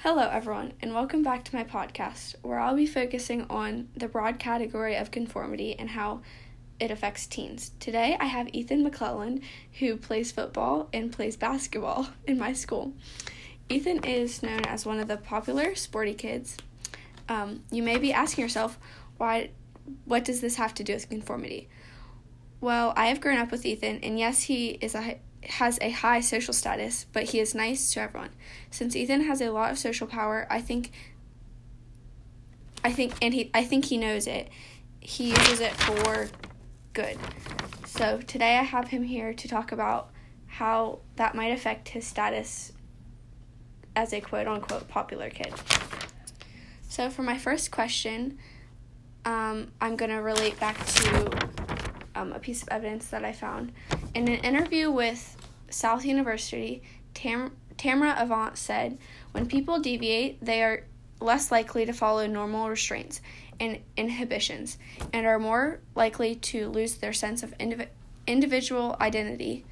Hello, everyone, and welcome back to my podcast, where I'll be focusing on the broad category of conformity and how it affects teens. Today, I have Ethyn McClellan, who plays football and plays basketball in my school. Ethyn is known as one of the popular sporty kids. Um, you may be asking yourself, why? What does this have to do with conformity? Well, I have grown up with Ethyn, and yes, he is a has a high social status, but he is nice to everyone. Since Ethyn has a lot of social power, I think I think and he I think he knows it. He uses it for good. So, today I have him here to talk about how that might affect his status as a quote unquote popular kid. So, for my first question, um, I'm to relate back to um, a piece of evidence that I found. In an interview with South University, Tam- Tamara Avant said, When people deviate, they are less likely to follow normal restraints and inhibitions and are more likely to lose their sense of indiv- individual identity.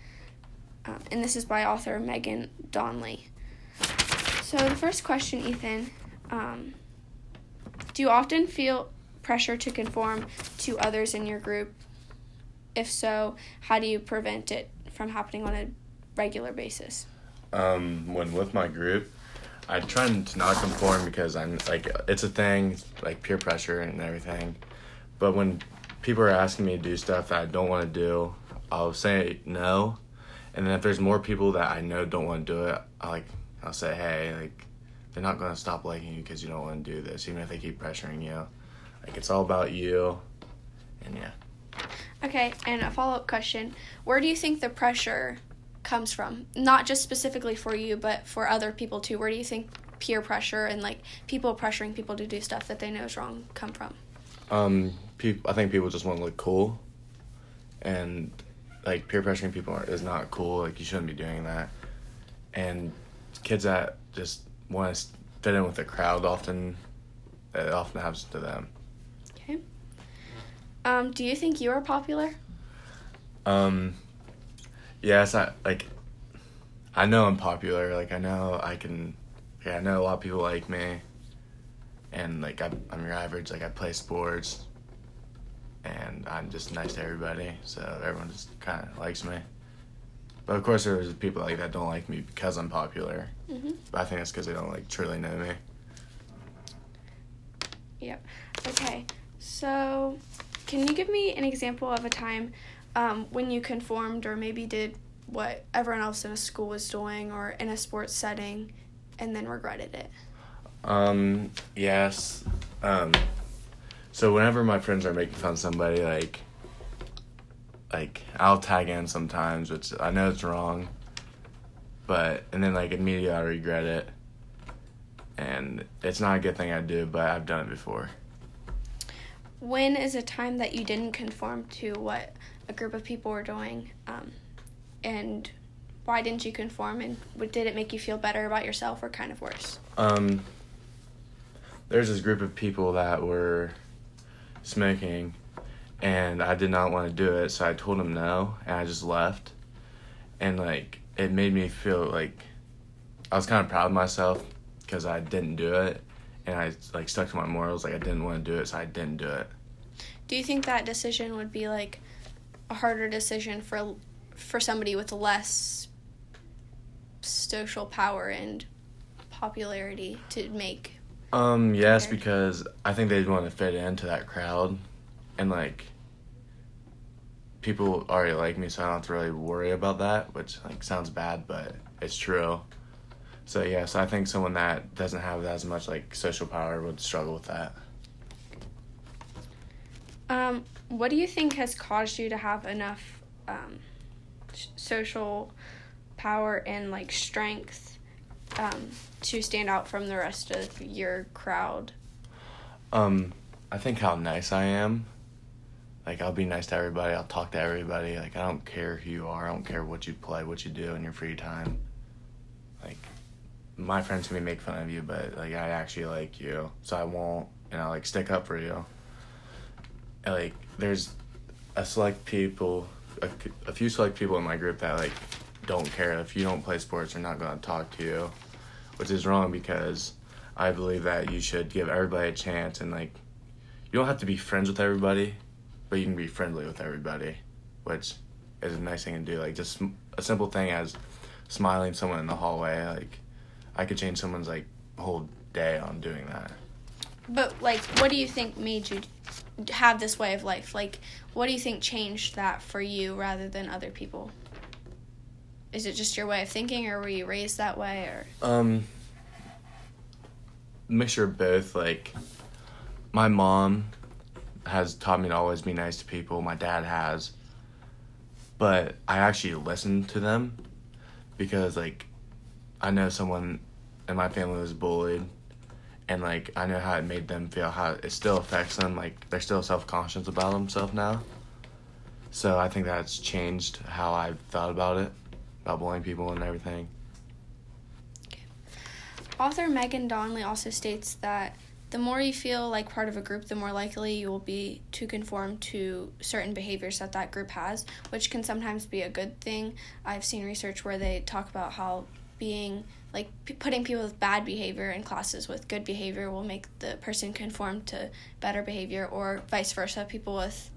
Um, and this is by author Megan Donnelly. So, the first question, Ethyn um, do you often feel pressure to conform to others in your group? If so, how do you prevent it from happening on a regular basis? Um, when with my group, I try to not conform because I'm like it's a thing, like peer pressure and everything. But when people are asking me to do stuff that I don't want to do, I'll say no. And then if there's more people that I know don't want to do it, I like I'll say, hey, like they're not gonna stop liking you because you don't want to do this, even if they keep pressuring you. Like it's all about you, and yeah. Okay, and a follow up question: Where do you think the pressure comes from? Not just specifically for you, but for other people too. Where do you think peer pressure and like people pressuring people to do stuff that they know is wrong come from? Um, people. I think people just want to look cool, and like peer pressuring people is not cool. Like you shouldn't be doing that. And kids that just want to fit in with the crowd often, it often happens to them. Okay. Um, do you think you are popular? Um, yes, I like. I know I'm popular. Like I know I can. Yeah, I know a lot of people like me. And like I, I'm your average. Like I play sports. And I'm just nice to everybody, so everyone just kind of likes me. But of course, there's people like that don't like me because I'm popular. Mm-hmm. But I think that's because they don't like truly know me. Yep. Okay. So, can you give me an example of a time um, when you conformed or maybe did what everyone else in a school was doing or in a sports setting and then regretted it? Um, yes. Um, so whenever my friends are making fun of somebody, like, like I'll tag in sometimes, which I know it's wrong, but and then like immediately I regret it, and it's not a good thing I do, but I've done it before. When is a time that you didn't conform to what a group of people were doing, um, and why didn't you conform, and did it make you feel better about yourself or kind of worse? Um, there's this group of people that were smoking, and I did not want to do it, so I told them no, and I just left, and like it made me feel like I was kind of proud of myself because I didn't do it, and I like stuck to my morals, like I didn't want to do it, so I didn't do it. Do you think that decision would be like a harder decision for for somebody with less social power and popularity to make? Um, yes, because I think they'd want to fit into that crowd, and like people already like me, so I don't have to really worry about that. Which like sounds bad, but it's true. So yes, I think someone that doesn't have as much like social power would struggle with that. Um, what do you think has caused you to have enough um, social power and like strength um, to stand out from the rest of your crowd? Um, I think how nice I am. Like I'll be nice to everybody. I'll talk to everybody. Like I don't care who you are. I don't care what you play, what you do in your free time. Like my friends may make fun of you, but like I actually like you, so I won't. And I like stick up for you. Like there's a select people, a, a few select people in my group that like don't care if you don't play sports. They're not gonna talk to you, which is wrong because I believe that you should give everybody a chance and like you don't have to be friends with everybody, but you can be friendly with everybody, which is a nice thing to do. Like just a simple thing as smiling someone in the hallway, like I could change someone's like whole day on doing that. But like, what do you think made you have this way of life? Like, what do you think changed that for you rather than other people? Is it just your way of thinking, or were you raised that way, or? Um, mixture of both. Like, my mom has taught me to always be nice to people. My dad has, but I actually listen to them because, like, I know someone in my family was bullied, and like I know how it made them feel. How it still affects them. Like they're still self conscious about themselves now. So I think that's changed how I thought about it, about bullying people and everything. Okay. Author Megan Donnelly also states that the more you feel like part of a group, the more likely you will be to conform to certain behaviors that that group has, which can sometimes be a good thing. I've seen research where they talk about how being like p- putting people with bad behavior in classes with good behavior will make the person conform to better behavior, or vice versa. People with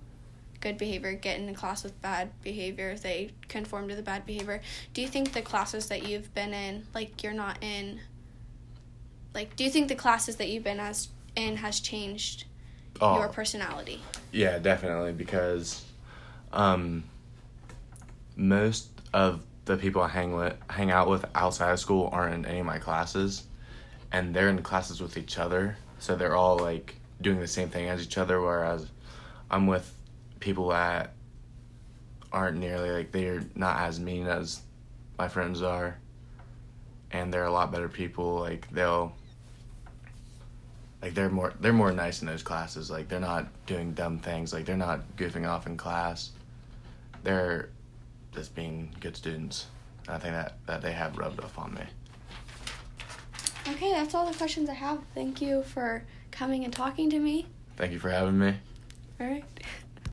good behavior get into class with bad behavior, they conform to the bad behavior. Do you think the classes that you've been in, like you're not in, like, do you think the classes that you've been as in has changed Oh. your personality? Yeah, definitely because um, most of the people I hang with, hang out with outside of school aren't in any of my classes, and they're in classes with each other, so they're all like doing the same thing as each other. Whereas I'm with people that aren't nearly like they're not as mean as my friends are, and they're a lot better people. Like they'll like they're more they're more nice in those classes like they're not doing dumb things like they're not goofing off in class they're just being good students and i think that that they have rubbed off on me Okay, that's all the questions I have. Thank you for coming and talking to me. thank you for having me All right.